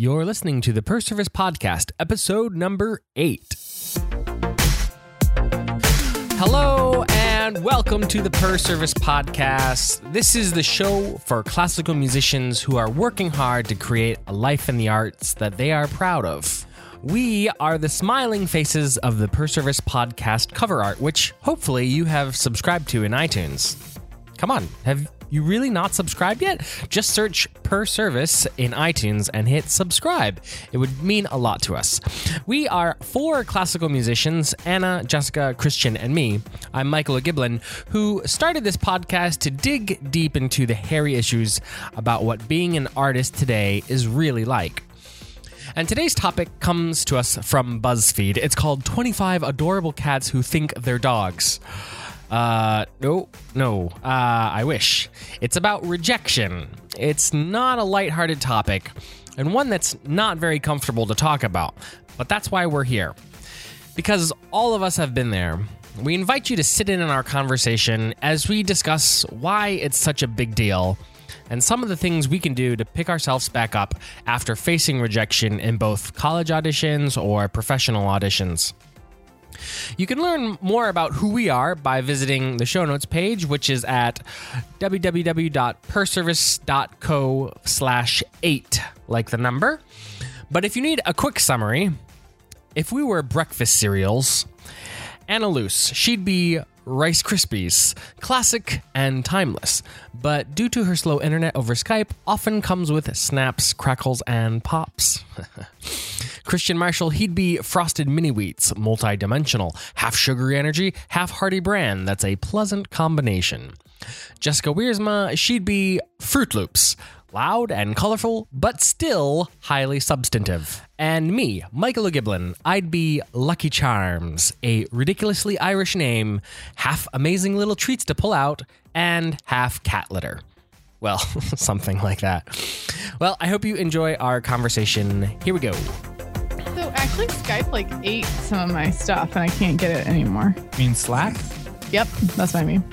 You're listening to the Per Service Podcast, episode number eight. Hello, and welcome to the Per Service Podcast. This is the show for classical musicians who are working hard to create a life in the arts that they are proud of. We are the smiling faces of the Per Service Podcast cover art, which hopefully you have subscribed to in iTunes. Come on, have you really not subscribed yet? Just search Per Service in iTunes and hit subscribe. It would mean a lot to us. We are four classical musicians Anna, Jessica, Christian, and me. I'm Michael Giblin, who started this podcast to dig deep into the hairy issues about what being an artist today is really like. And today's topic comes to us from BuzzFeed. It's called 25 Adorable Cats Who Think They're Dogs. Uh, no, no, uh, I wish. It's about rejection. It's not a lighthearted topic, and one that's not very comfortable to talk about. But that's why we're here. Because all of us have been there. We invite you to sit in on our conversation as we discuss why it's such a big deal and some of the things we can do to pick ourselves back up after facing rejection in both college auditions or professional auditions. You can learn more about who we are by visiting the show notes page, which is at www.perservice.co slash eight, like the number. But if you need a quick summary, if we were breakfast cereals, Anna Luce, she'd be Rice Krispies, classic and timeless, but due to her slow internet over Skype, often comes with snaps, crackles, and pops. Christian Marshall, he'd be Frosted Mini Wheats, multi-dimensional, half sugary energy, half hearty bran. That's a pleasant combination. Jessica Wiersma, she'd be Froot Loops, loud and colorful, but still highly substantive. And me, Michael O'Giblin, I'd be Lucky Charms, a ridiculously Irish name, half amazing little treats to pull out, and half cat litter. Well, something like that. Well, I hope you enjoy our conversation. Here we go. So actually, Skype like ate some of my stuff, and I can't get it anymore. I mean Slack? Yep, that's what I mean.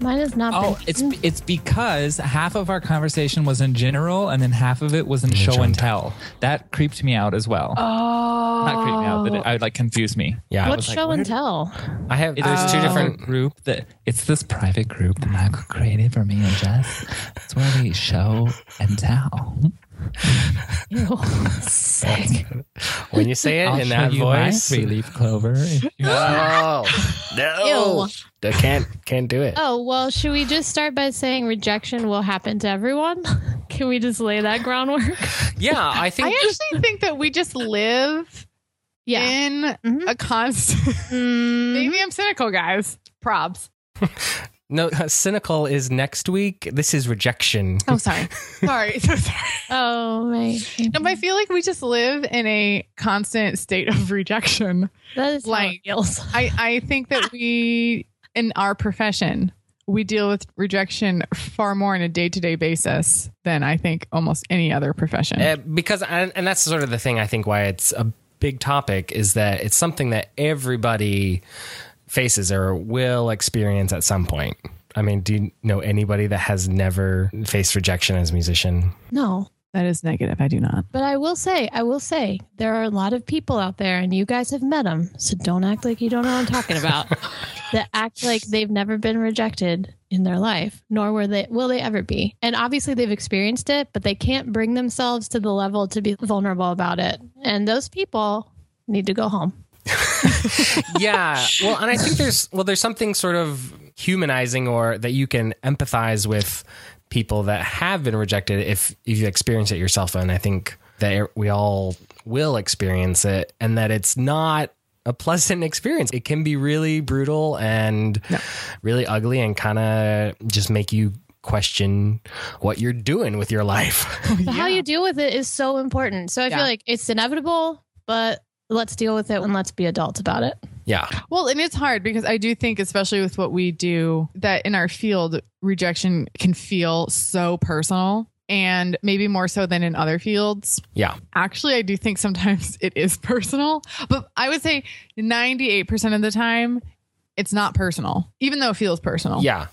Mine has not Oh, been. it's it's because half of our conversation was in general, and then half of it was in show and tell. That creeped me out as well. Oh, Not creeped me out, but it, oh. I like confused me. Yeah. I what was like, show where and tell? I have It's there's two um, different group that it's this private group that Michael created for me and Jess. It's where we show and tell. Ew. Sick. when you say it I'll in show that you my voice. three leaf clover. if you- No, no, I can't can't do it. Oh, well, should we just start by saying rejection will happen to everyone? Can we just lay that groundwork? Yeah, I think I actually think that we just live Yeah. in Mhm. a constant. Mm, Maybe I'm cynical, guys. Probs. no. Cynical is next week. This is rejection. Oh, sorry. sorry. So sorry. oh, my. No, but I feel like we just live in a constant state of rejection. That is like- I, I think that we, in our profession, we deal with rejection far more on a day to day basis than I think almost any other profession. Uh, because and, and that's sort of the thing I think why it's a big topic is that it's something that everybody faces or will experience at some point. I mean, do you know anybody that has never faced rejection as a musician? No. That is negative. I do not. But I will say, I will say, there are a lot of people out there, and you guys have met them, so don't act like you don't know what I'm talking about. that act like they've never been rejected in their life, nor will they will they ever be. And obviously, they've experienced it, but they can't bring themselves to the level to be vulnerable about it. And those people need to go home. yeah. Well, and I think there's well, there's something sort of humanizing or that you can empathize with people that have been rejected if if you experience it yourself. And I think that we all will experience it, and that it's not a pleasant experience. It can be really brutal and really ugly, and kind of just make you question what you're doing with your life. Oh, but how you deal with it is so important. So I Yeah. feel like it's inevitable, but let's deal with it and let's be adults about it. Yeah. Well, and it's hard because I do think, especially with what we do, that in our field, rejection can feel so personal and maybe more so than in other fields. Yeah. Actually, I do think sometimes it is personal, but I would say 98% of the time, it's not personal, even though it feels personal. Yeah.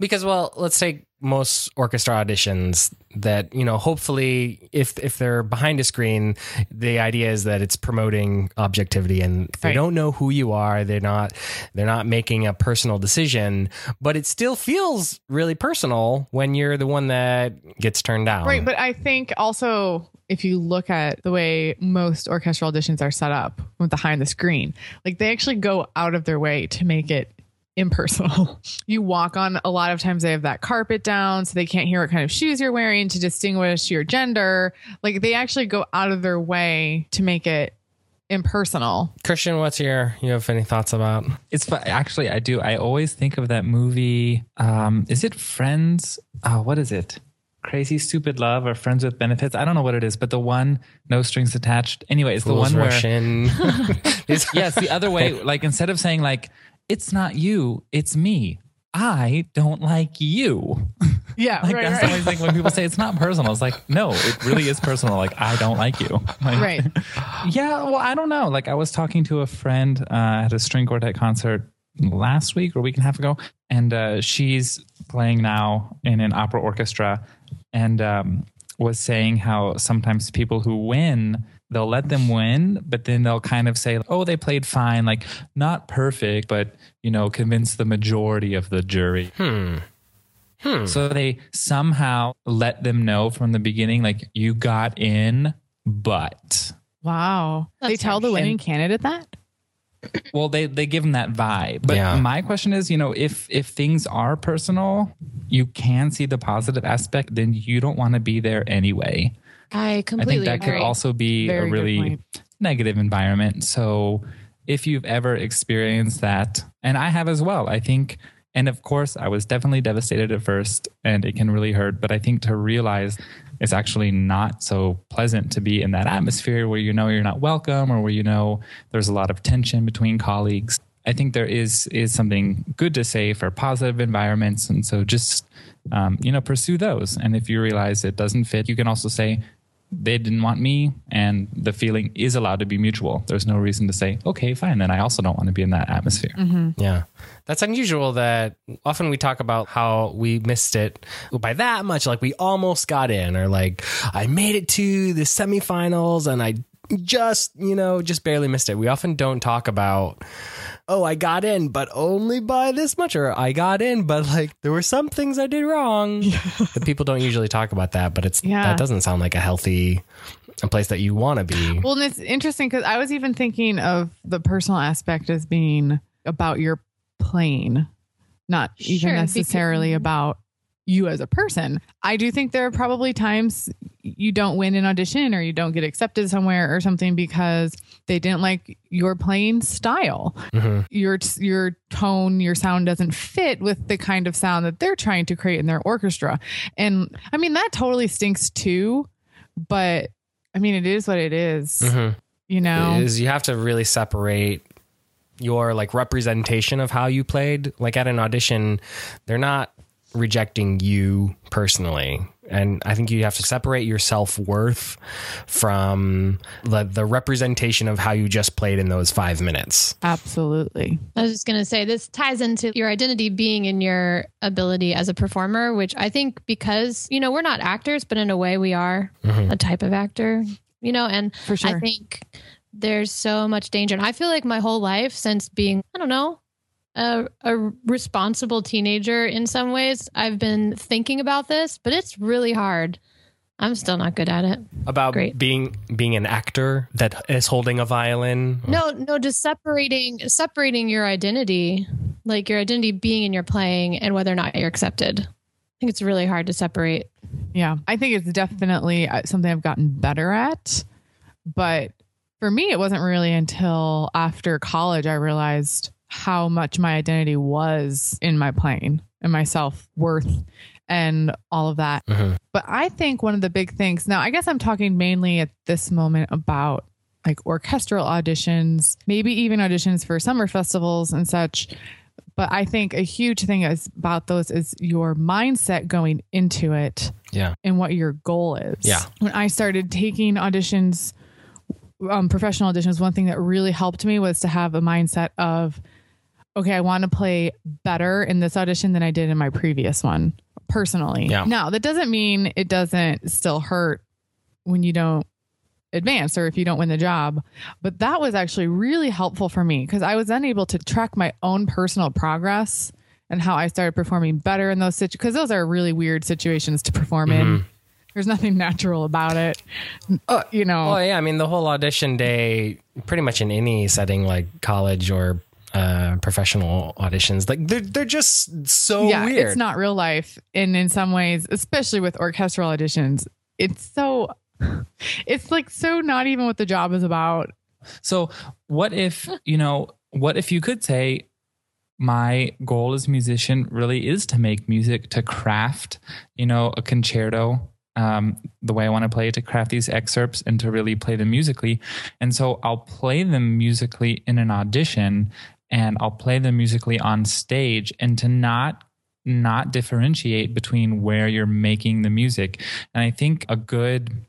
Because well, let's take most orchestra auditions that, you know, hopefully if if they're behind a screen, the idea is that it's promoting objectivity and they Right. don't know who you are, they're not they're not making a personal decision, but it still feels really personal when you're the one that gets turned down. Right. But I think also if you look at the way most orchestral auditions are set up with behind the screen, like they actually go out of their way to make it impersonal. you walk on a lot of times they have that carpet down so they can't hear what kind of shoes you're wearing to distinguish your gender. Like they actually go out of their way to make it impersonal. Christian, what's your you have any thoughts about? It's fu- actually I do. I always think of that movie. Um, is it Friends? Oh, what is it? Crazy Stupid Love or Friends with Benefits? I don't know what it is, but the one no strings attached. Anyway, it's the Fools one where. It's- yes, the other way. Like instead of saying like it's not you, it's me. I don't like you. Yeah, Like right, that's the only thing when people say it's not personal. It's like no, it really is personal. Like I don't like you. Like, Right. Yeah, well, I don't know. Like I was talking to a friend uh, at a string quartet concert last week or a week and a half ago, and uh, she's playing now in an opera orchestra, and um, was saying how sometimes people who win. They'll let them win, but then they'll kind of say, "Oh, they played fine, like not perfect, but you know, convince the majority of the jury." hmm. Hmm. So they somehow let them know from the beginning, like you got in, but Wow. they That's tell the winning candidate that? Well, they they give them that vibe. But Yeah. my question is, you know, if if things are personal, you can see the positive aspect, then you don't want to be there anyway. I completely I think that agree. could also be Very a really negative environment. So if you've ever experienced that, and I have as well, I think, and of course, I was definitely devastated at first and it can really hurt. But I think to realize it's actually not so pleasant to be in that atmosphere where you know you're not welcome or where you know there's a lot of tension between colleagues. I think there is is something good to say for positive environments, and so just um, you know pursue those. And if you realize it doesn't fit, you can also say, they didn't want me and the feeling is allowed to be mutual there's no reason to say okay fine then i also don't want to be in that atmosphere mm-hmm. Yeah. That's unusual that often we talk about how we missed it by that much. Like we almost got in, or like I made it to the semifinals and I just, you know, just barely missed it. We often don't talk about, oh, I got in, but only by this much, or I got in, but like there were some things I did wrong. the people don't usually talk about that, but it's, Yeah. that doesn't sound like a healthy, a place that you want to be. Well, and it's interesting because I was even thinking of the personal aspect as being about your plane, not even Sure, because- necessarily about you as a person. I do think there are probably times you don't win an audition or you don't get accepted somewhere or something because they didn't like your playing style. Mhm. Your your tone, your sound doesn't fit with the kind of sound that they're trying to create in their orchestra. And I mean that totally stinks too, but I mean it is what it is, Mhm. You know. is you have to really separate your like representation of how you played like at an audition they're not rejecting you personally and i think you have to separate your self-worth from the, the representation of how you just played in those five minutes Absolutely. I was just going to say this ties into your identity being in your ability as a performer, which I think because, you know, we're not actors, but in a way we are mm-hmm. a type of actor, you know, and For sure. I think there's so much danger. And I feel like my whole life since being, I don't know, a, a responsible teenager in some ways, I've been thinking about this, but it's really hard. I'm still not good at it. about Great. being being an actor that is holding a violin No, no, just separating separating your identity, like your identity being in your playing and whether or not you're accepted. I think it's really hard to separate. Yeah, I think it's definitely uh, something I've gotten better at. But for me, it wasn't really until after college I realized how much my identity was in my plane and my self worth and all of that. Mhm. But I think one of the big things now, I guess I'm talking mainly at this moment about like orchestral auditions, maybe even auditions for summer festivals and such. But I think a huge thing is about those is your mindset going into it yeah and what your goal is. Yeah. When I started taking auditions, um, professional auditions, one thing that really helped me was to have a mindset of okay, I want to play better in this audition than I did in my previous one, personally. Yeah. Now, that doesn't mean it doesn't still hurt when you don't advance or if you don't win the job. But that was actually really helpful for me because I was then able to track my own personal progress and how I started performing better in those situations because those are really weird situations to perform in. There's nothing natural about it. Uh, you know, Well, yeah, I mean, the whole audition day, pretty much in any setting like college or uh, professional auditions, like they're they're just so yeah, weird. it's not real life. And in some ways, especially with orchestral auditions, it's so, it's like so not even what the job is about. So, what if, you know, what if you could say, my goal as a musician really is to make music, to craft, you know, a concerto um, the way I want to play, to craft these excerpts and to really play them musically. And so I'll play them musically in an audition and I'll play them musically on stage and to not not differentiate between where you're making the music. And I think a good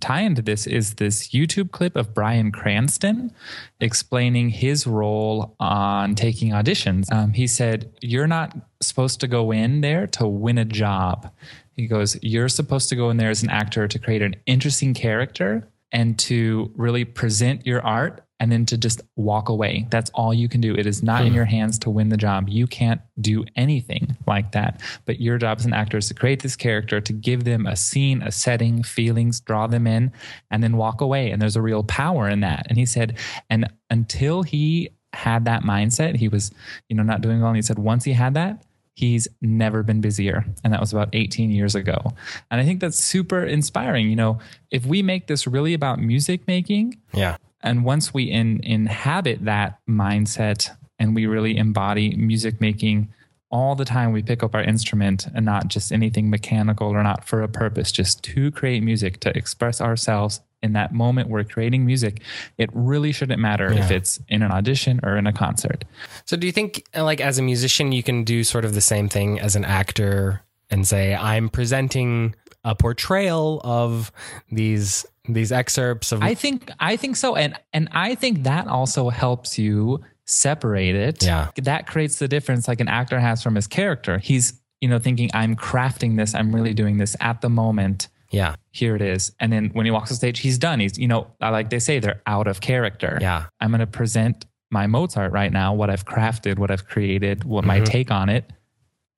tie into this is this YouTube clip of Bryan Cranston explaining his role on taking auditions. Um, he said, You're not supposed to go in there to win a job. He goes, You're supposed to go in there as an actor to create an interesting character and to really present your art and then to just walk away. That's all you can do. It is not in hmm. your hands to win the job. You can't do anything like that. But your job as an actor is to create this character, to give them a scene, a setting, feelings, draw them in, and then walk away. And there's a real power in that. And he said, and until he had that mindset, he was, you know, not doing well. And he said, once he had that, he's never been busier and that was about 18 years ago and i think that's super inspiring you know if we make this really about music making yeah. And once we in, inhabit that mindset and we really embody music making all the time we pick up our instrument and not just anything mechanical or not for a purpose just to create music to express ourselves in that moment we're creating music it really shouldn't matter if it's in an audition or in a concert. So do you think like as a musician you can do sort of the same thing as an actor and say I'm presenting a portrayal of these these excerpts of I think I think so, and and I think that also helps you separate it. Yeah. that creates the difference, like an actor has from his character. He's you know thinking I'm crafting this, I'm really doing this at the moment. yeah. Here it is, and then when he walks on stage, he's done. He's you know like they say they're out of character. Yeah. I'm going to present my Mozart right now, what I've crafted, what I've created, what my Mhm. take on it,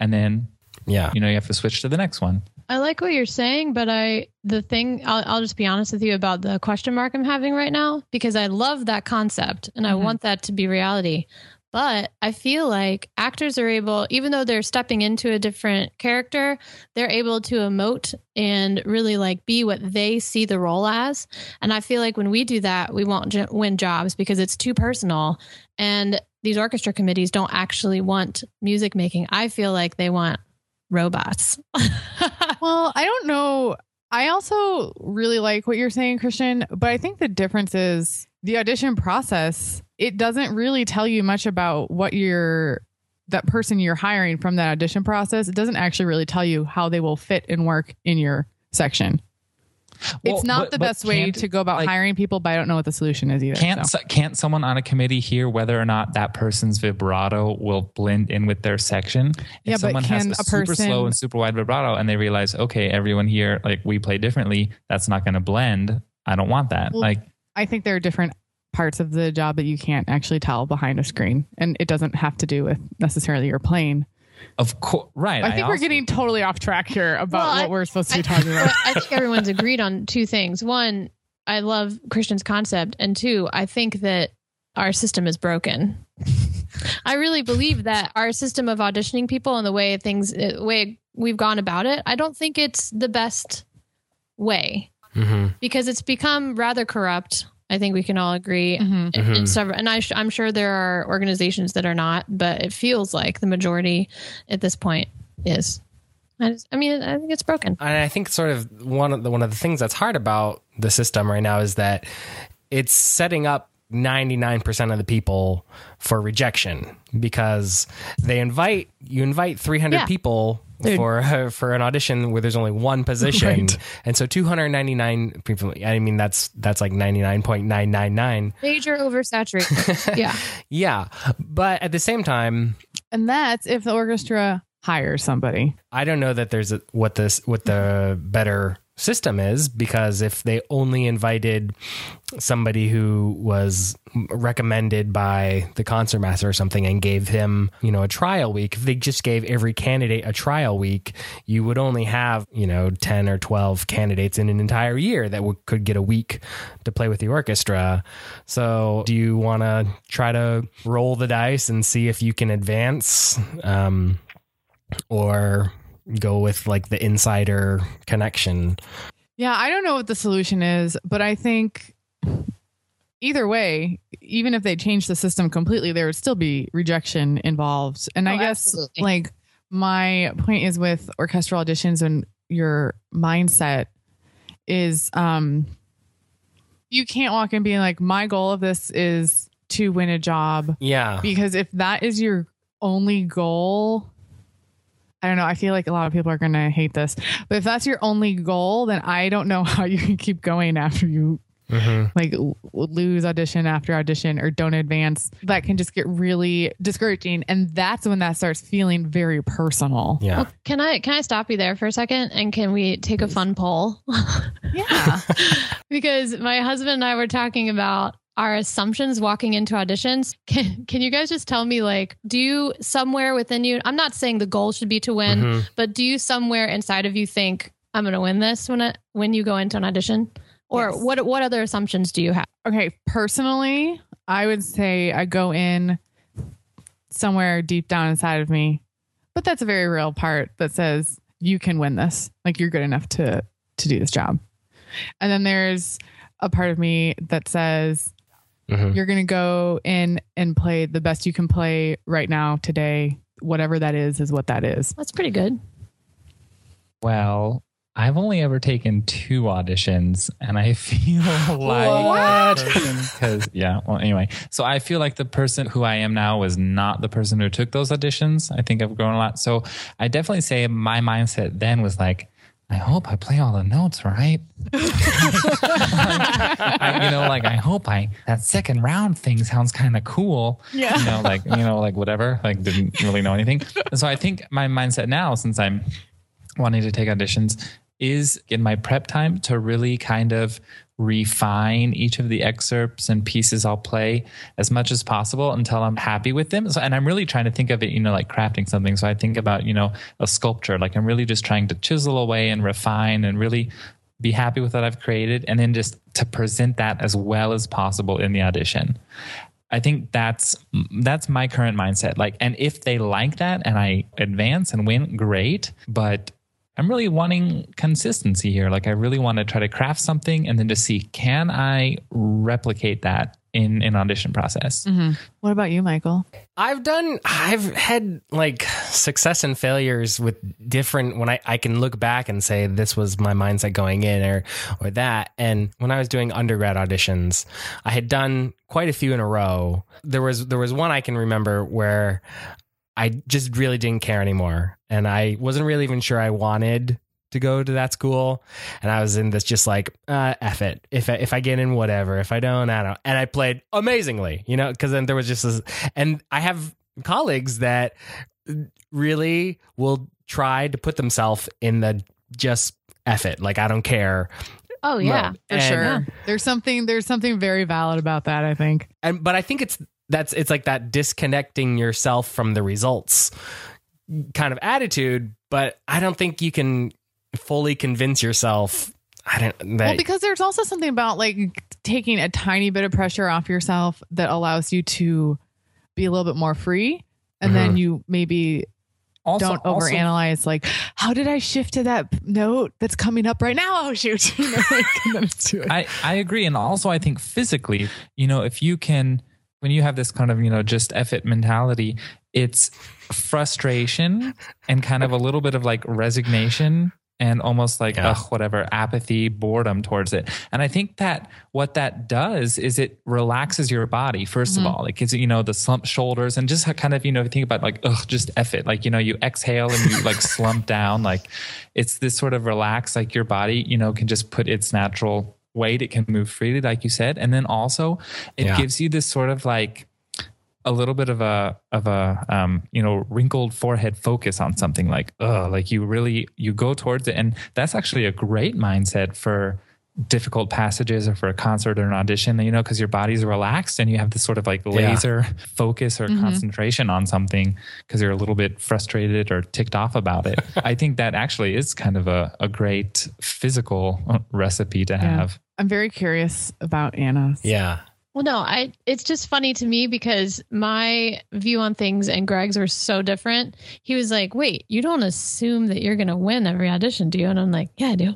and then Yeah. you know you have to switch to the next one. I like what you're saying, but I the thing I'll, I'll just be honest with you about the question mark I'm having right now because I love that concept and I Mhm. want that to be reality. But I feel like actors are able, even though they're stepping into a different character, they're able to emote and really like be what they see the role as. And I feel like when we do that, we won't win jobs because it's too personal. And these orchestra committees don't actually want music making. I feel like they want robots. Well, I don't know. I also really like what you're saying, Christian, but I think the difference is the audition process. It doesn't really tell you much about what you're that person you're hiring from that audition process. It doesn't actually really tell you how they will fit and work in your section. Well, it's not but- the best way to go about like- hiring people, but I don't know what the solution is either. Can't so. can't someone on a committee hear whether or not that person's vibrato will blend in with their section? If Yeah, but someone can has a, a super person- slow and super wide vibrato, and they realize, okay, everyone here like we play differently. That's not going to blend. I don't want that. Well, like, I think there are different parts of the job that you can't actually tell behind a screen, and it doesn't have to do with necessarily your playing. Of course, right? I think we're also- getting totally off track here about Well, what I- we're supposed to be I- talking about. I think everyone's agreed on two things. One, I love Christian's concept, and two, I think that our system is broken. I really believe that our system of auditioning people and the way things, the way we've gone about it, I don't think it's the best way hmm because it's become rather corrupt. I think we can all agree. Mhm. In- in Mhm. several, and I sh- I'm sure there are organizations that are not, but it feels like the majority at this point is. I, just, I mean, I think it's broken. And I think sort of one of the one of the things that's hard about the system right now is that it's setting up 99% of the people for rejection because they invite you invite 300 Yeah. people Dude. for uh, for an audition where there's only one position, Right. and so 299 people. I mean, that's that's like 99.999. Major oversaturation. yeah. Yeah, but at the same time, And that's if the orchestra hires somebody. I don't know that there's a, what this what the better system is because if they only invited somebody who was recommended by the concertmaster or something and gave him you know a trial week if they just gave every candidate a trial week you would only have you know 10 or 12 candidates in an entire year that would, could get a week to play with the orchestra. So do you want to try to roll the dice and see if you can advance um, or go with like the insider connection. Yeah, I don't know what the solution is, but I think either way, even if they change the system completely, there would still be rejection involved. And I Oh, guess absolutely. like my point is with orchestral auditions and your mindset is um you can't walk in being like my goal of this is to win a job Yeah. because if that is your only goal i don't know i feel like a lot of people are going to hate this but if that's your only goal then i don't know how you can keep going after you Mhm. like lose audition after audition or don't advance that can just get really discouraging and that's when that starts feeling very personal Yeah. Well, can I can I stop you there for a second and can we take a fun poll? yeah because my husband and I were talking about our assumptions walking into auditions. Can can you guys just tell me like do you somewhere within you I'm not saying the goal should be to win, Mhm. but do you somewhere inside of you think I'm going to win this when it, when you go into an audition? Or Yes. what what other assumptions do you have? okay personally i would say i go in somewhere deep down inside of me but that's a very real part that says you can win this like you're good enough to to do this job and then there's a part of me that says Mhm. you're going to go in and play the best you can play right now today whatever that is is what that is That's pretty good. Well, I've only ever taken two auditions, and I feel like because yeah. Well, anyway, so I feel like the person who I am now was not the person who took those auditions. I think I've grown a lot. So I definitely say my mindset then was like. I hope I play all the notes right. I, you know, like I hope I that second round thing sounds kind of cool. Yeah. You know, like you know, like whatever. Like didn't really know anything. And so I think my mindset now, since I'm wanting to take auditions is in my prep time to really kind of refine each of the excerpts and pieces I'll play as much as possible until I'm happy with them. So, and I'm really trying to think of it, you know, like crafting something. So I think about, you know, a sculpture, like I'm really just trying to chisel away and refine and really be happy with what I've created and then just to present that as well as possible in the audition. I think that's that's my current mindset. Like, and if they like that and I advance and win, great. But I'm really wanting consistency here. Like, I really want to try to craft something and then to see can I replicate that in an audition process. Mm-hmm. what about you michael I've done I've had like success and failures with different when I, I can look back and say this was my mindset going in or or that. And when I was doing undergrad auditions, I had done quite a few in a row. There was there was one I can remember where I just really didn't care anymore. And I wasn't really even sure I wanted to go to that school. And I was in this just like, uh, F it. If I, if I get in, whatever. If I don't, I don't. And I played amazingly, you know, because then there was just this, and I have colleagues that really will try to put themselves in the just F it. Like, I don't care. Oh yeah. mode. for And- sure there's something there's something very valid about that i think and but I think it's that's it's like that disconnecting yourself from the results kind of attitude. But I don't think you can fully convince yourself. I don't. That, Well, because there's also something about like taking a tiny bit of pressure off yourself that allows you to be a little bit more free. And then mm-hmm. you maybe Also, don't also- overanalyze like, how did I shift to that note that's coming up right now? Oh shoot. You know, like, and then it's too- I, I agree. And also, I think physically, you know, if you can, when you have this kind of, you know, just F it mentality, it's frustration and kind of a little bit of like resignation and almost like Yeah. ugh, whatever apathy boredom towards it. And i think that what that does is it relaxes your body 1st of mm-hmm. all. It gives you you know the slumped shoulders and just kind of you know if you think about like ugh just F it. Like you know you exhale and you like slump down. Like it's this sort of relax like your body you know can just put its natural weight. It can move freely like you said. And then also it Yeah. gives you this sort of like a little bit of a of a um, you know wrinkled forehead focus on something like oh like you really you go towards it and that's actually a great mindset for difficult passages or for a concert or an audition you know because your body's relaxed and you have this sort of like Yeah. laser focus or concentration on something because you're a little bit frustrated or ticked off about it i think that actually is kind of a, a great physical uh, recipe to have I'm very curious about Anna's. Yeah. Well, no, I it's just funny to me because my view on things and Greg's were so different. He was like, "Wait, you don't assume that you're going to win every audition, do you?" And I'm like, "Yeah, I do."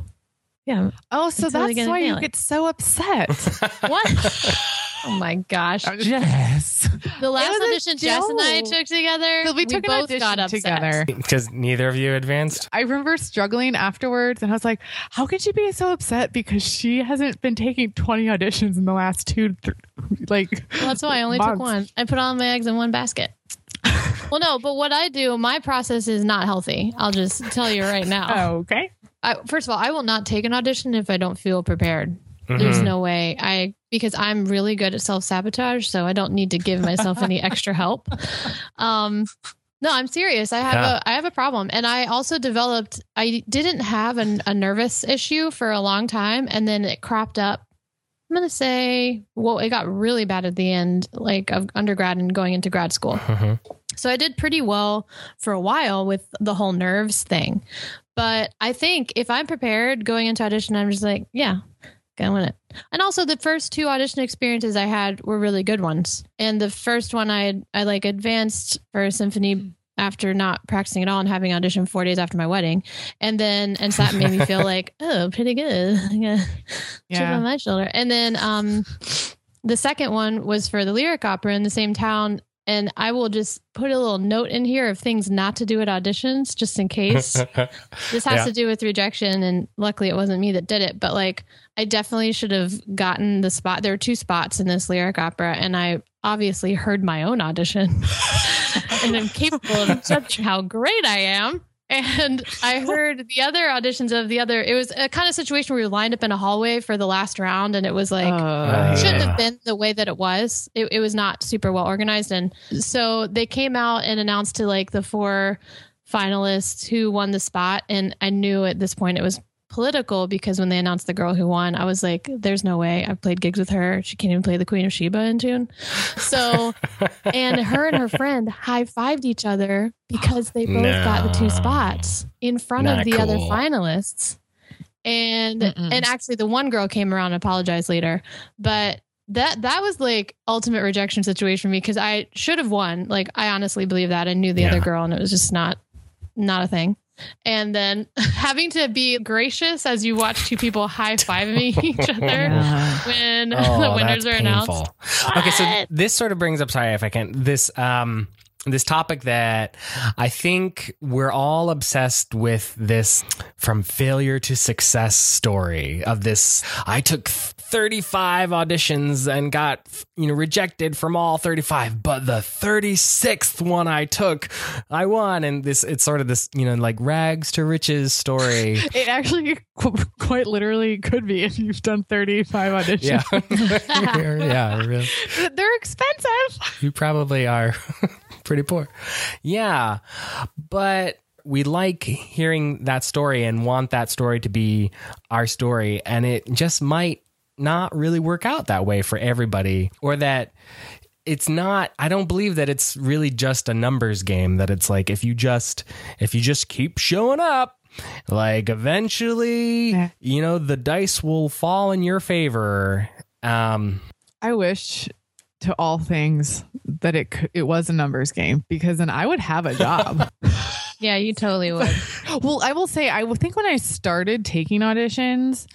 Yeah. Oh, so that's why you it. get so upset. What? oh my gosh. Jess! The last audition Jess and I took together, So we took an both got upset. together. Because neither of you advanced. I remember struggling afterwards, and I was like, "How could she be so upset because she hasn't been taking 20 auditions in the last two, th- like?" Well, that's why I only took one. I put all my eggs in one basket. well, no, but what I do, my process is not healthy. I'll just tell you right now. Oh, okay. I, first of all, I will not take an audition if I don't feel prepared. There's no way I because I'm really good at self sabotage, so I don't need to give myself any extra help. Um, no, I'm serious. I have Yeah. a I have a problem, and I also developed. I didn't have an, a nervous issue for a long time, and then it cropped up. I'm gonna say, well, it got really bad at the end, like of undergrad and going into grad school. Mhm. So I did pretty well for a while with the whole nerves thing. But I think if I'm prepared going into audition, I'm just like, yeah, gonna win it. And also the first two audition experiences I had were really good ones. And the first one I I like advanced for a symphony after not practicing at all and having audition four days after my wedding. And then and so that made me feel like, oh, pretty good. Yeah. Chip on my shoulder. And then um the second one was for the lyric opera in the same town. And I will just put a little note in here of things not to do at auditions just in case. this has Yeah. to do with rejection. And luckily it wasn't me that did it. But like, I definitely should have gotten the spot. There were two spots in this lyric opera. And I obviously heard my own audition and I'm capable of judging how great I am. And I heard the other auditions of the other. It was a kind of situation where we were lined up in a hallway for the last round, and it was like Uh, it shouldn't have been the way that it was. It, it was not super well organized, and so they came out and announced to like the four finalists who won the spot. And I knew at this point it was political because when they announced the girl who won, I was like, "There's no way." I've played gigs with her. She can't even play the Queen of Sheba in tune. So, and her and her friend high fived each other because they both got the two spots in front Not of the other finalists. And Mm-mm. and actually the one girl came around and apologized later. But that that was like ultimate rejection situation for me because I should have won. Like I honestly believe that. I knew the Yeah. other girl and it was just not not a thing. And then having to be gracious as you watch two people high five fiving each other Yeah. when Oh, the winners that's are announced. painful. Okay, so this sort of brings up sorry if I can this um this topic that I think we're all obsessed with this from failure to success story of this I took 35 auditions and got you know rejected from all 35 but the 36th one I took I won and this it's sort of this you know like rags to riches story It actually qu- quite literally could be if you've done 35 auditions. yeah yeah really They're expensive. you probably are pretty poor. Yeah. But we like hearing that story and want that story to be our story. And it just might not really work out that way for everybody, or that it's not i don't believe that it's really just a numbers game that it's like if you just if you just keep showing up like eventually Yeah. you know the dice will fall in your favor um I wish to all things that it it was a numbers game because then I would have a job. Yeah, you totally would. well, I will say I think when I started taking auditions,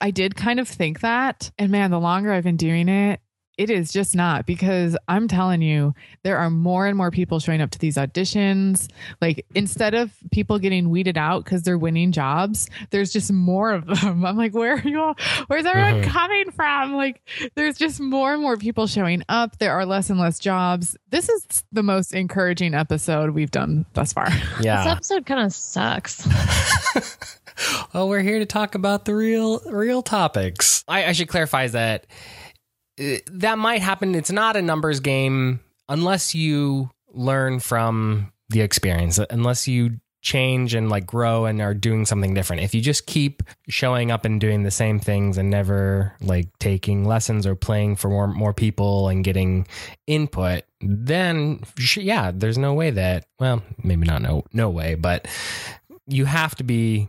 I did kind of think that. And man, the longer I've been doing it, it is just not because I'm telling you, there are more and more people showing up to these auditions. Like instead of people getting weeded out because they're winning jobs, there's just more of them. I'm like, where are you all? Where's everyone Mhm. coming from? Like, there's just more and more people showing up. There are less and less jobs. This is the most encouraging episode we've done thus far. Yeah. this episode kind of sucks. Oh, we're here to talk about the real real topics. I, I should clarify that uh, that might happen. It's not a numbers game unless you learn from the experience, unless you change and like grow and are doing something different. If you just keep showing up and doing the same things and never like taking lessons or playing for more, more people and getting input, then yeah, there's no way that, well, maybe not no no way, but you have to be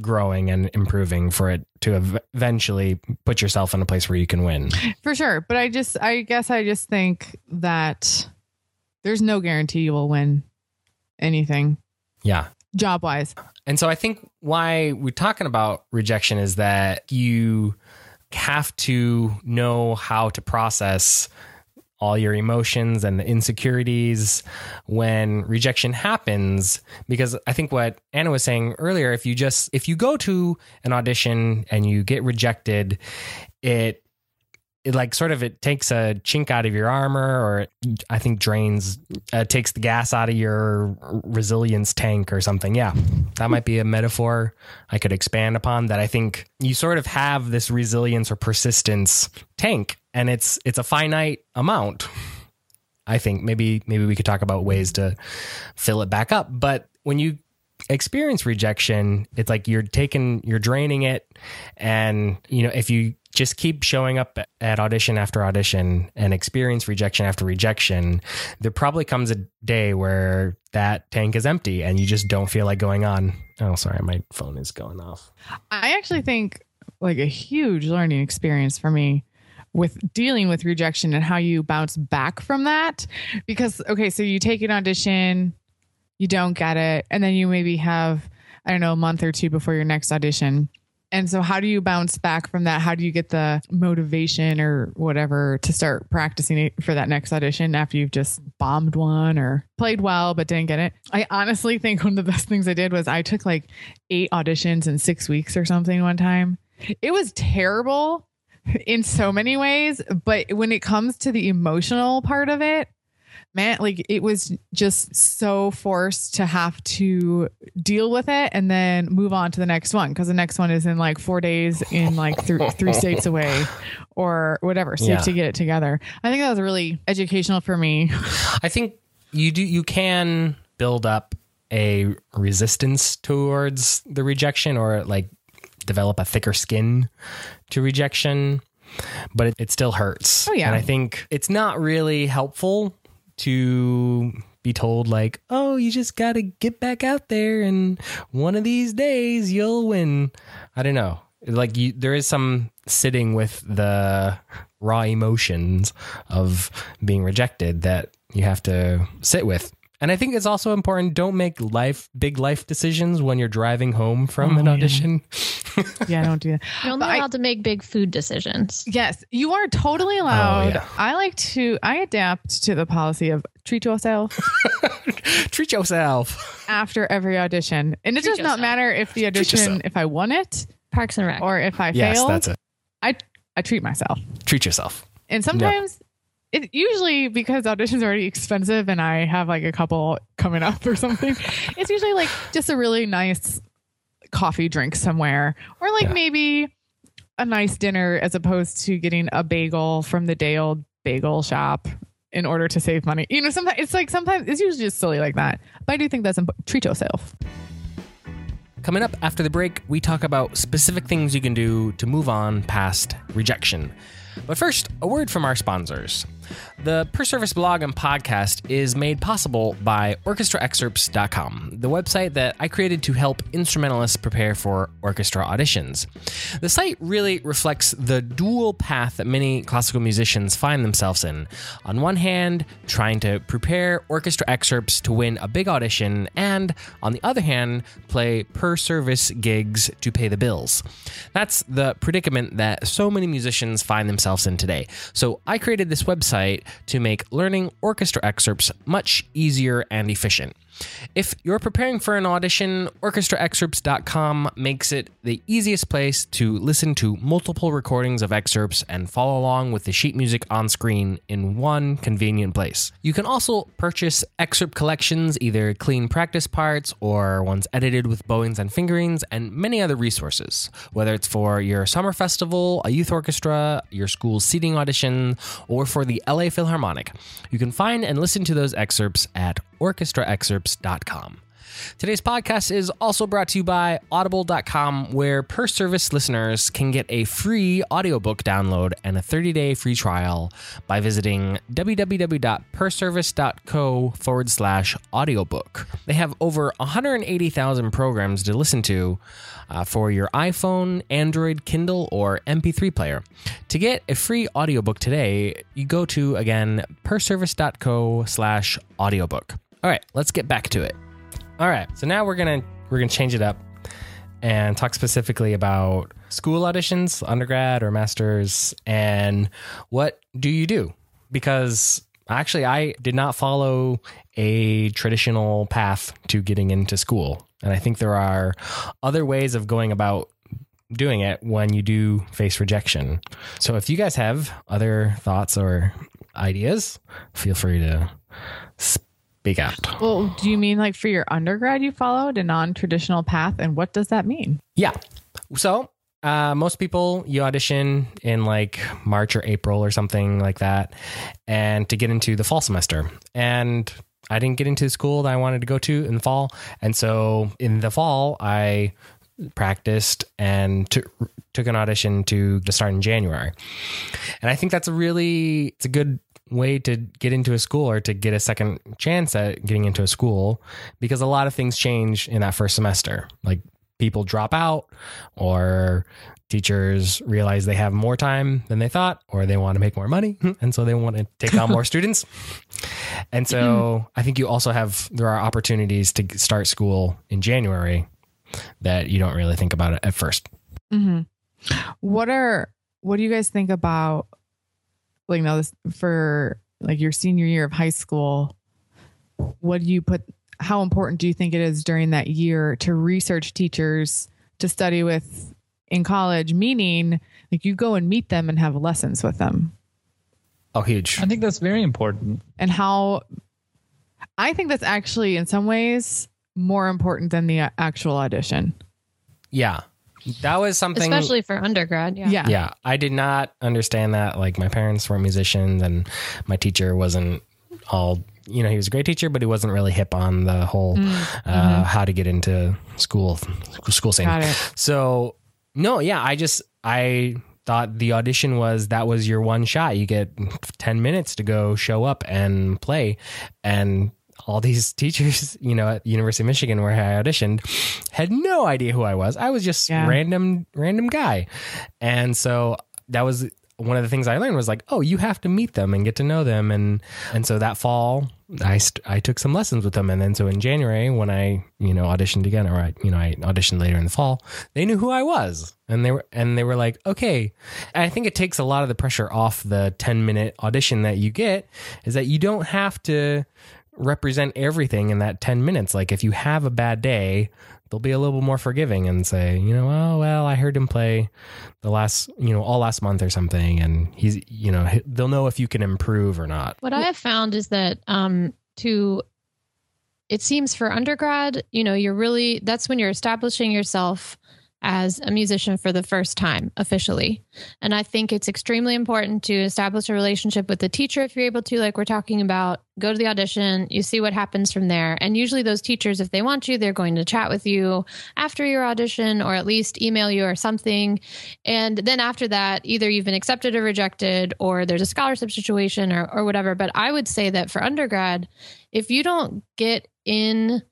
growing and improving for it to ev- eventually put yourself in a place where you can win. For sure. But I just, I guess I just think that there's no guarantee you will win anything Yeah. job wise. And so I think why we're talking about rejection is that you have to know how to process all your emotions and the insecurities when rejection happens. Because I think what Anna was saying earlier if you just if you go to an audition and you get rejected it it like sort of it takes a chink out of your armor or it, I think drains uh, takes the gas out of your resilience tank or something. Yeah. That might be a metaphor I could expand upon that I think you sort of have this resilience or persistence tank and it's it's a finite amount. I think maybe maybe we could talk about ways to fill it back up, but when you experience rejection, it's like you're taking you're draining it and you know if you just keep showing up at audition after audition and experience rejection after rejection, there probably comes a day where that tank is empty and you just don't feel like going on. Oh, sorry, my phone is going off. I actually think like a huge learning experience for me with dealing with rejection and how you bounce back from that. Because, okay, so you take an audition, you don't get it, and then you maybe have, I don't know, a month or two before your next audition. And so, how do you bounce back from that? How do you get the motivation or whatever to start practicing it for that next audition after you've just bombed one or played well but didn't get it? I honestly think one of the best things I did was I took like eight auditions in six weeks or something one time. It was terrible in so many ways, but when it comes to the emotional part of it, man, like it was just so forced to have to deal with it and then move on to the next one because the next one is in like four days in like th- three states away or whatever. So you have to get it together. I think that was really educational for me. I think you do you can build up a resistance towards the rejection or like develop a thicker skin to rejection, but it, it still hurts. Oh, yeah. And I think it's not really helpful to be told like, "Oh, you just got to get back out there and one of these days you'll win." I don't know. Like you there is some sitting with the raw emotions of being rejected that you have to sit with. And I think it's also important don't make life big life decisions when you're driving home from Oh, an audition. yeah, don't do that. You're only But I- allowed to make big food decisions. Yes, you are totally oh, allowed. yeah. I like to, I adapt to the policy of treat yourself Treat yourself. after every audition. And it Treat does not yourself. matter if the audition, if I won it Parks and Rec. or if I Yes, failed. Yes, that's it. I, I treat myself. Treat yourself. And sometimes it usually because auditions are already expensive and I have like a couple coming up or something, it's usually like just a really nice coffee drink somewhere or like Yeah. maybe a nice dinner as opposed to getting a bagel from the day old bagel shop in order to save money. You know, sometimes it's like sometimes it's usually just silly like that. But I do think that's important. Treat yourself. Coming up after the break, we talk about specific things you can do to move on past rejection. But first, a word from our sponsors. The Per Service blog and podcast is made possible by orchestraexcerpts.com, the website that I created to help instrumentalists prepare for orchestra auditions. The site really reflects the dual path that many classical musicians find themselves in. On one hand, trying to prepare orchestra excerpts to win a big audition, and on the other hand, play per service gigs to pay the bills. That's the predicament that so many musicians find themselves in today. So I created this website to make learning orchestra excerpts much easier and efficient. If you're preparing for an audition, orchestraexcerpts.com makes it the easiest place to listen to multiple recordings of excerpts and follow along with the sheet music on screen in one convenient place. You can also purchase excerpt collections, either clean practice parts or ones edited with bowings and fingerings, and many other resources. Whether it's for your summer festival, a youth orchestra, your school's seating audition, or for the LA Philharmonic, you can find and listen to those excerpts at orchestraexcerpts.com. Today's podcast is also brought to you by audible.com where per service listeners can get a free audiobook download and a 30-day free trial by visiting www.perservice.co forward slash audiobook. They have over 180,000 programs to listen to uh, for your iPhone, Android, Kindle, or MP3 player. To get a free audiobook today, you go to again perservice.co slash audiobook. All right, let's get back to it. All right, so now we're gonna we're gonna change it up and talk specifically about school auditions, undergrad or masters, and what do you do? Because actually, I did not follow a traditional path to getting into school, and I think there are other ways of going about doing it when you do face rejection. So if you guys have other thoughts or ideas, feel free to speak out. Well, do you mean like for your undergrad you followed a non-traditional path and what does that mean? Yeah. So uh, most people you audition in like March or April or something like that, and to get into the fall semester. And I didn't get into the school that I wanted to go to in the fall, and so in the fall I practiced and took took an audition to to start in January. And I think that's a really it's a good way to get into a school or to get a second chance at getting into a school because a lot of things change in that first semester. Like people drop out or teachers realize they have more time than they thought or they want to make more money and so they want to take on more students. And so I think you also have there are opportunities to start school in January that you don't really think about it at 1st Mm-hmm. What are what do you guys think about like now this for like your senior year of high school? What do you put? How important do you think it is during that year to research teachers to study with in college? Meaning, like you go and meet them and have lessons with them, Oh, huge. I think that's very important. and how I think that's actually in some ways more important than the actual audition. Yeah. That was something especially for undergrad. Yeah. Yeah. yeah i did not understand that like my parents weren't musicians and my teacher wasn't all you know he was a great teacher but he wasn't really hip on the whole uh, how to get into school school scene Got it. so no yeah i just i thought the audition was that was your one shot you get 10 minutes to go show up and play and all these teachers, you know, at University of Michigan where I auditioned had no idea who I was. I was just Yeah. random random guy. And so that was one of the things I learned was like, oh, you have to meet them and get to know them and and so that fall I st- I took some lessons with them and then so in January when I, you know, auditioned again or I, you know, I auditioned later in the fall, they knew who I was. And they were and they were like, "Okay." And I think it takes a lot of the pressure off the 10-minute audition that you get is that you don't have to represent everything in that 10 minutes. Like if you have a bad day, they'll be a little more forgiving and say, you know, oh, well, I heard him play the last, you know, all last month or something. And he's, you know, they'll know if you can improve or not. What I have found is that um, to it seems for undergrad, you know, you're really that's when you're establishing yourself as a musician for the first time officially. And I think it's extremely important to establish a relationship with the teacher if you're able to, like we're talking about. Go to the audition, you see what happens from there. And usually, those teachers, if they want you, they're going to chat with you after your audition or at least email you or something. And then after that, either you've been accepted or rejected, or there's a scholarship situation or, or whatever. But I would say that for undergrad, if you don't get in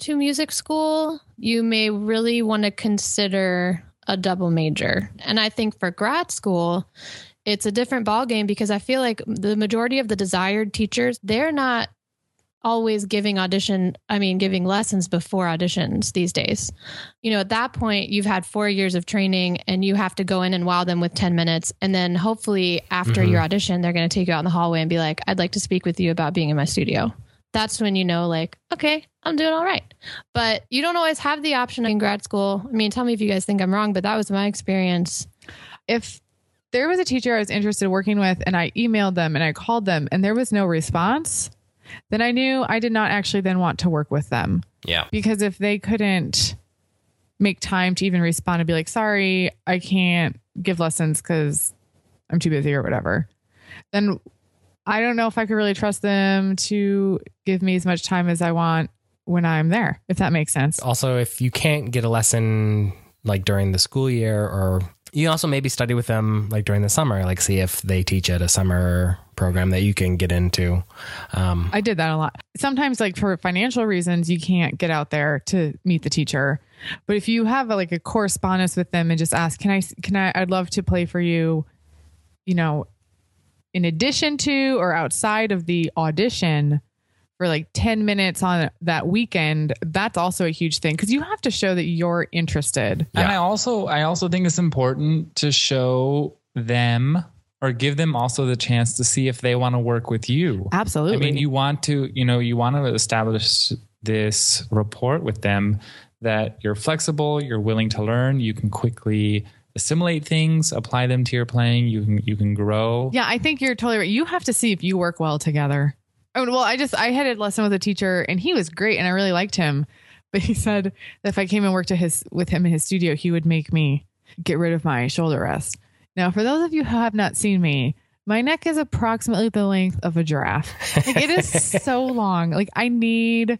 to music school, you may really want to consider a double major. And I think for grad school, it's a different ballgame because I feel like the majority of the desired teachers, they're not always giving audition, I mean, giving lessons before auditions these days. You know, at that point, you've had four years of training and you have to go in and wow them with 10 minutes. And then hopefully after Mhm. your audition, they're going to take you out in the hallway and be like, I'd like to speak with you about being in my studio. That's when you know, like, okay, I'm doing all right. But you don't always have the option in grad school. I mean, tell me if you guys think I'm wrong, but that was my experience. if there was a teacher I was interested in working with and I emailed them and I called them and there was no response, then I knew I did not actually then want to work with them. Yeah. Because if they couldn't make time to even respond and be like, sorry, I can't give lessons because I'm too busy or whatever, then I don't know if I could really trust them to give me as much time as I want when I'm there, if that makes sense. Also, if you can't get a lesson like during the school year, or you also maybe study with them like during the summer, like see if they teach at a summer program that you can get into. Um, I did that a lot. Sometimes, like for financial reasons, you can't get out there to meet the teacher. But if you have like a correspondence with them and just ask, "Can I? Can I? I'd love to play for you." You know, in addition to or outside of the audition for like 10 minutes on that weekend that's also a huge thing because you have to show that you're interested. And I also I also think it's important to show them or give them also the chance to see if they want to work with you. absolutely I mean, you want to, you know, you want to establish this rapport with them that you're flexible, you're willing to learn, you can quickly assimilate things, apply them to your playing, you can you can grow. Yeah, I think you're totally right. You have to see if you work well together. Oh, well, I just I had a lesson with a teacher and he was great and I really liked him. But he said that if I came and worked his with him in his studio, he would make me get rid of my shoulder rest. Now, for those of you who have not seen me, my neck is approximately the length of a giraffe. Like it is so long. Like I need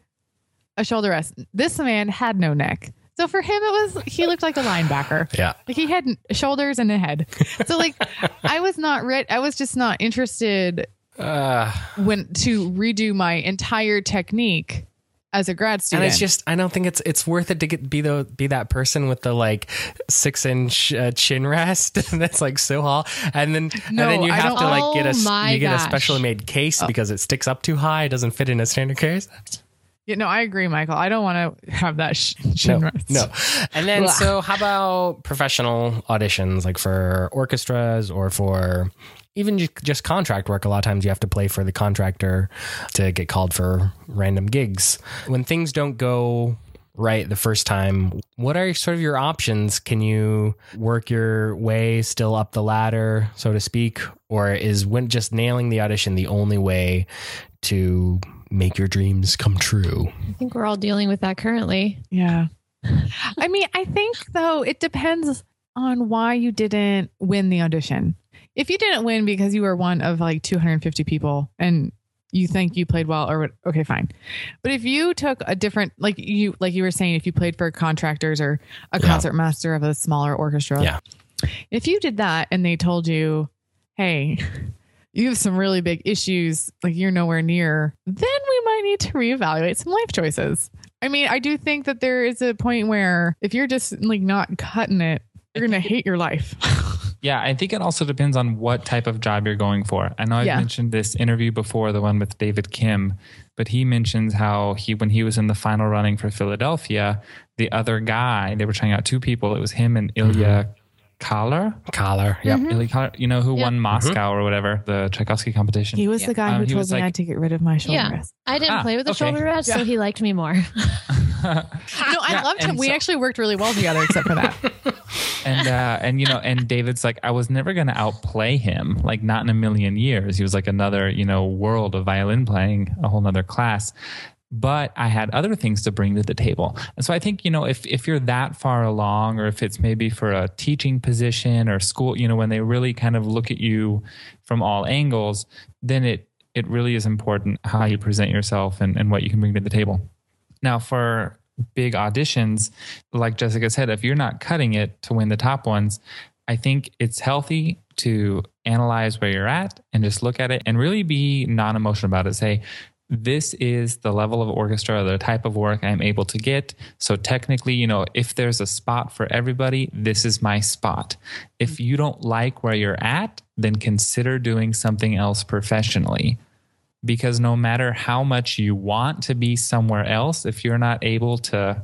a shoulder rest. This man had no neck. So for him it was he looked like a linebacker. yeah. Like he had shoulders and a head. So like I was not re- I was just not interested Uh, when to redo my entire technique as a grad student. and it's just I don't think it's it's worth it to get be the be that person with the like six inch uh, chin rest that's like so hall, and then No, and then you I have to like get a Oh you get a specially made case because it sticks up too high, it doesn't fit in a standard case. You know, I agree, Michael. I don't want to have that sh- chin no, rest. no. And then, so how about professional auditions, like for orchestras or for even just contract work? A lot of times you have to play for the contractor to get called for random gigs. When things don't go right the first time, what are sort of your options? Can you work your way still up the ladder, so to speak? Or is when just nailing the audition the only way to make your dreams come true? I think we're all dealing with that currently. Yeah. I mean, I think though it depends on why you didn't win the audition. If you didn't win because you were one of like 250 people and you think you played well or what- okay fine. But if you took a different like you like you were saying if you played for contractors or a Yeah. concert master of a smaller orchestra. Yeah. If you did that and they told you, "Hey, you have some really big issues, like you're nowhere near," then we might need to reevaluate some life choices. I mean, I do think that there is a point where if you're just like not cutting it, you're going to hate your life. Yeah, I think it also depends on what type of job you're going for. I know I've Yeah. mentioned this interview before, the one with David Kim, but he mentions how he, when he was in the final running for Philadelphia, the other guy, they were trying out two people. It was him and Ilya mm-hmm. Kaler. Collar. Yep. Ilya Kaler, you know, who Yep. won Moscow or whatever, the Tchaikovsky competition. he was Yeah. the guy Um, who told was me I had to get rid of my shoulder Yeah. rest. I didn't Ah, play with the okay. shoulder rest, so he liked me more. No, I Yeah, loved him. and We so- actually worked really well together, except for that. and uh, and you know, and David's like, I was never going to outplay him, like not in a million years. He was like another, you know, world of violin playing, a whole nother class. But I had other things to bring to the table, and so I think you know, if if you're that far along, or if it's maybe for a teaching position or school, you know, when they really kind of look at you from all angles, then it it really is important how you present yourself and, and what you can bring to the table. Now, for big auditions, like Jessica said, if you're not cutting it to win the top ones, I think it's healthy to analyze where you're at and just look at it and really be non emotional about it. Say, this is the level of orchestra, the type of work I'm able to get. So, technically, you know, if there's a spot for everybody, this is my spot. If you don't like where you're at, then consider doing something else professionally because no matter how much you want to be somewhere else, if you're not able to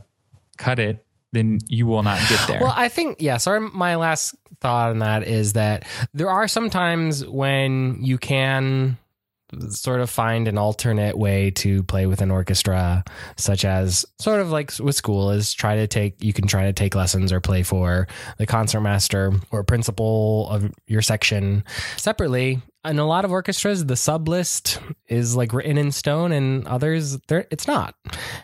cut it, then you will not get there. Well, I think yeah. Sorry, my last thought on that is that there are some times when you can sort of find an alternate way to play with an orchestra such as sort of like with school is try to take you can try to take lessons or play for the concertmaster or principal of your section separately in a lot of orchestras the sub list is like written in stone and others it's not.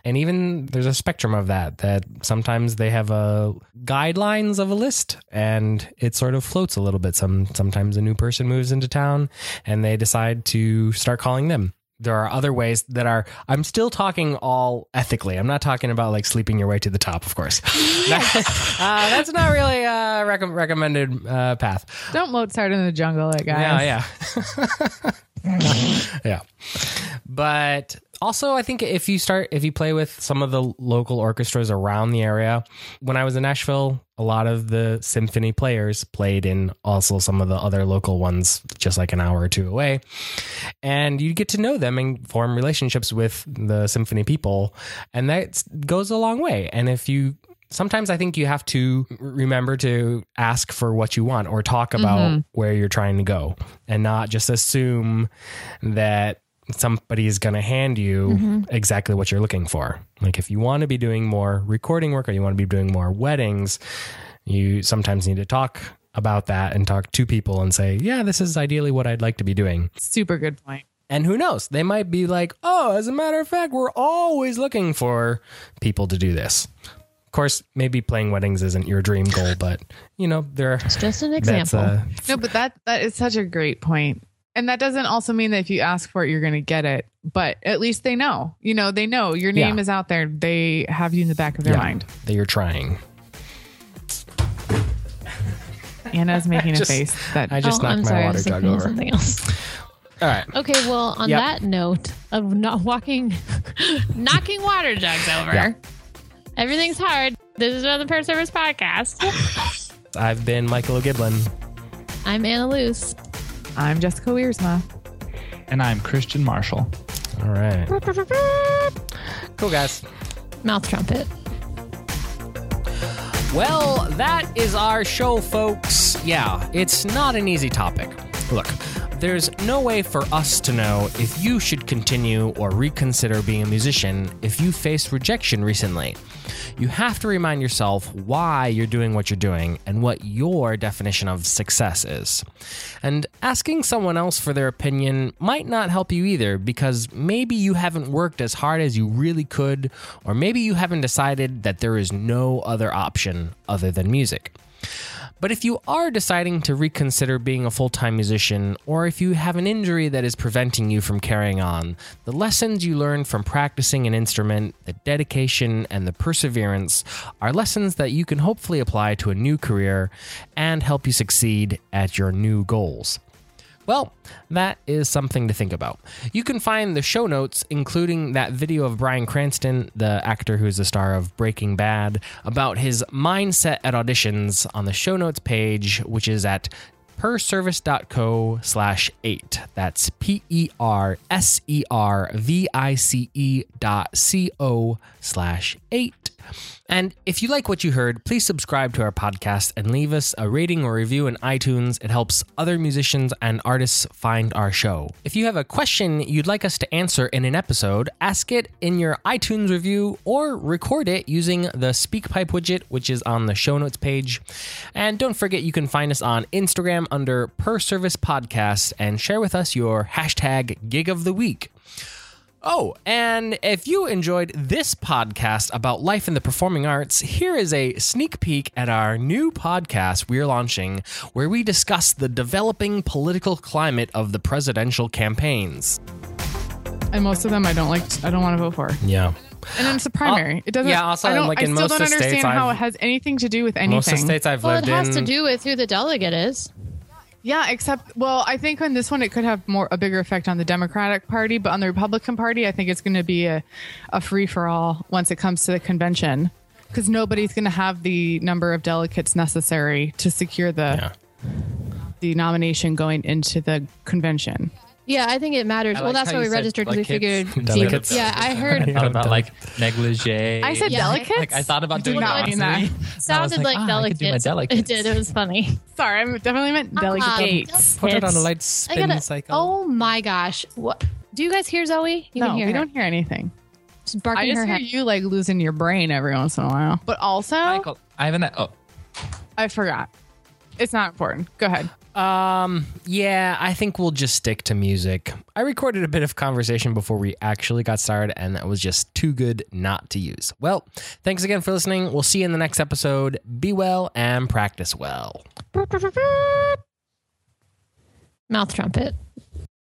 And even there's a spectrum of that that sometimes they have a guidelines of a list and it sort of floats a little bit. Some sometimes a new person moves into town and they decide to start calling them there are other ways that are i'm still talking all ethically i'm not talking about like sleeping your way to the top of course uh, that's not really a rec- recommended uh, path Don't Mozart in the jungle it, guys. yeah, yeah. yeah. But also I think if you start if you play with some of the local orchestras around the area, when I was in Nashville, a lot of the symphony players played in also some of the other local ones just like an hour or two away. And you get to know them and form relationships with the symphony people and that goes a long way. And if you sometimes I think you have to remember to ask for what you want or talk about mm-hmm. where you're trying to go and not just assume that somebody is going to hand you exactly what you're looking for. Like if you want to be doing more recording work or you want to be doing more weddings, you sometimes need to talk about that and talk to people and say, "Yeah, this is ideally what I'd like to be doing." Super good point. And who knows? They might be like, oh, as a matter of fact, we're always looking for people to do this. Of course, maybe playing weddings isn't your dream goal, but you know, there It's just an example. uh, No, but that that is such a great point. And that doesn't also mean that if you ask for it, you're going to get it. But at least they know. You know, they know your name Yeah. is out there. They have you in the back of their yeah, mind. that you're trying. Anna's making Just- a face that I just oh, knocked I'm my sorry. Water jug over. something else. All right. Okay, well, on Yep. that note of not walking, knocking water jugs over, Yeah. everything's hard. This is another Per Service podcast. I've been Michael O'Giblin. I'm Anna Luce. I'm Jessica Wiersma. and I'm Christian Marshall. All right. Cool, guys. Mouth trumpet. Well, that is our show, folks. Yeah, it's not an easy topic. Look, there's no way for us to know if you should continue or reconsider being a musician if you faced rejection recently. You have to remind yourself why you're doing what you're doing and what your definition of success is. And asking someone else for their opinion might not help you either because maybe you haven't worked as hard as you really could, or maybe you haven't decided that there is no other option other than music. But if you are deciding to reconsider being a full time musician, or if you have an injury that is preventing you from carrying on, the lessons you learned from practicing an instrument, the dedication, and the perseverance are lessons that you can hopefully apply to a new career and help you succeed at your new goals. Well, that is something to think about. You can find the show notes, including that video of Bryan Cranston, the actor who is the star of Breaking Bad, about his mindset at auditions on the show notes page, which is at perservice.co slash eight. That's P E R S E R V I C E dot C O slash eight. And if you like what you heard, please subscribe to our podcast and leave us a rating or review in iTunes. It helps other musicians and artists find our show. If you have a question you'd like us to answer in an episode, ask it in your iTunes review or record it using the SpeakPipe widget, which is on the show notes page. And don't forget you can find us on Instagram under Per Service Podcast and share with us your hashtag gig of the week. Oh, and if you enjoyed this podcast about life in the performing arts, here is a sneak peek at our new podcast we're launching where we discuss the developing political climate of the presidential campaigns. And most of them I don't like. I don't want to vote for. Yeah. And then it's a primary. Uh, it doesn't. yeah, also, I don't. like, I in still most don't understand states how I've- it has anything to do with anything. Most of the states I've Well, lived in, Well it has in. to do with who the delegate is. Yeah, except well, I think on this one it could have more a bigger effect on the Democratic Party, but on the Republican Party, I think it's going to be a, a free for all once it comes to the convention, because nobody's going to have the number of delegates necessary to secure the Yeah. the nomination going into the convention. Yeah, I think it matters. I well, like that's why we registered because we figured. Delicates. Yeah, I heard I thought about like negligee. I said Yeah. delicates. Like I thought about Do doing not mean that. glossary. Sounded like, ah, I could do my delicates. delicates. It did. It was funny. Sorry, I definitely meant delicates. Put it on a light I spin gotta. cycle. Oh my gosh! What? Do you guys hear Zoe? You no, can hear we her. don't hear anything. She's I just her hear head. you like losing your brain every once in a while. But also, Michael, I haven't. Oh, I forgot. It's not important. Go ahead. Um, yeah, I think we'll just stick to music. I recorded a bit of conversation before we actually got started, and that was just too good not to use. Well, thanks again for listening. We'll see you in the next episode. Be well and practice well. Mouth trumpet.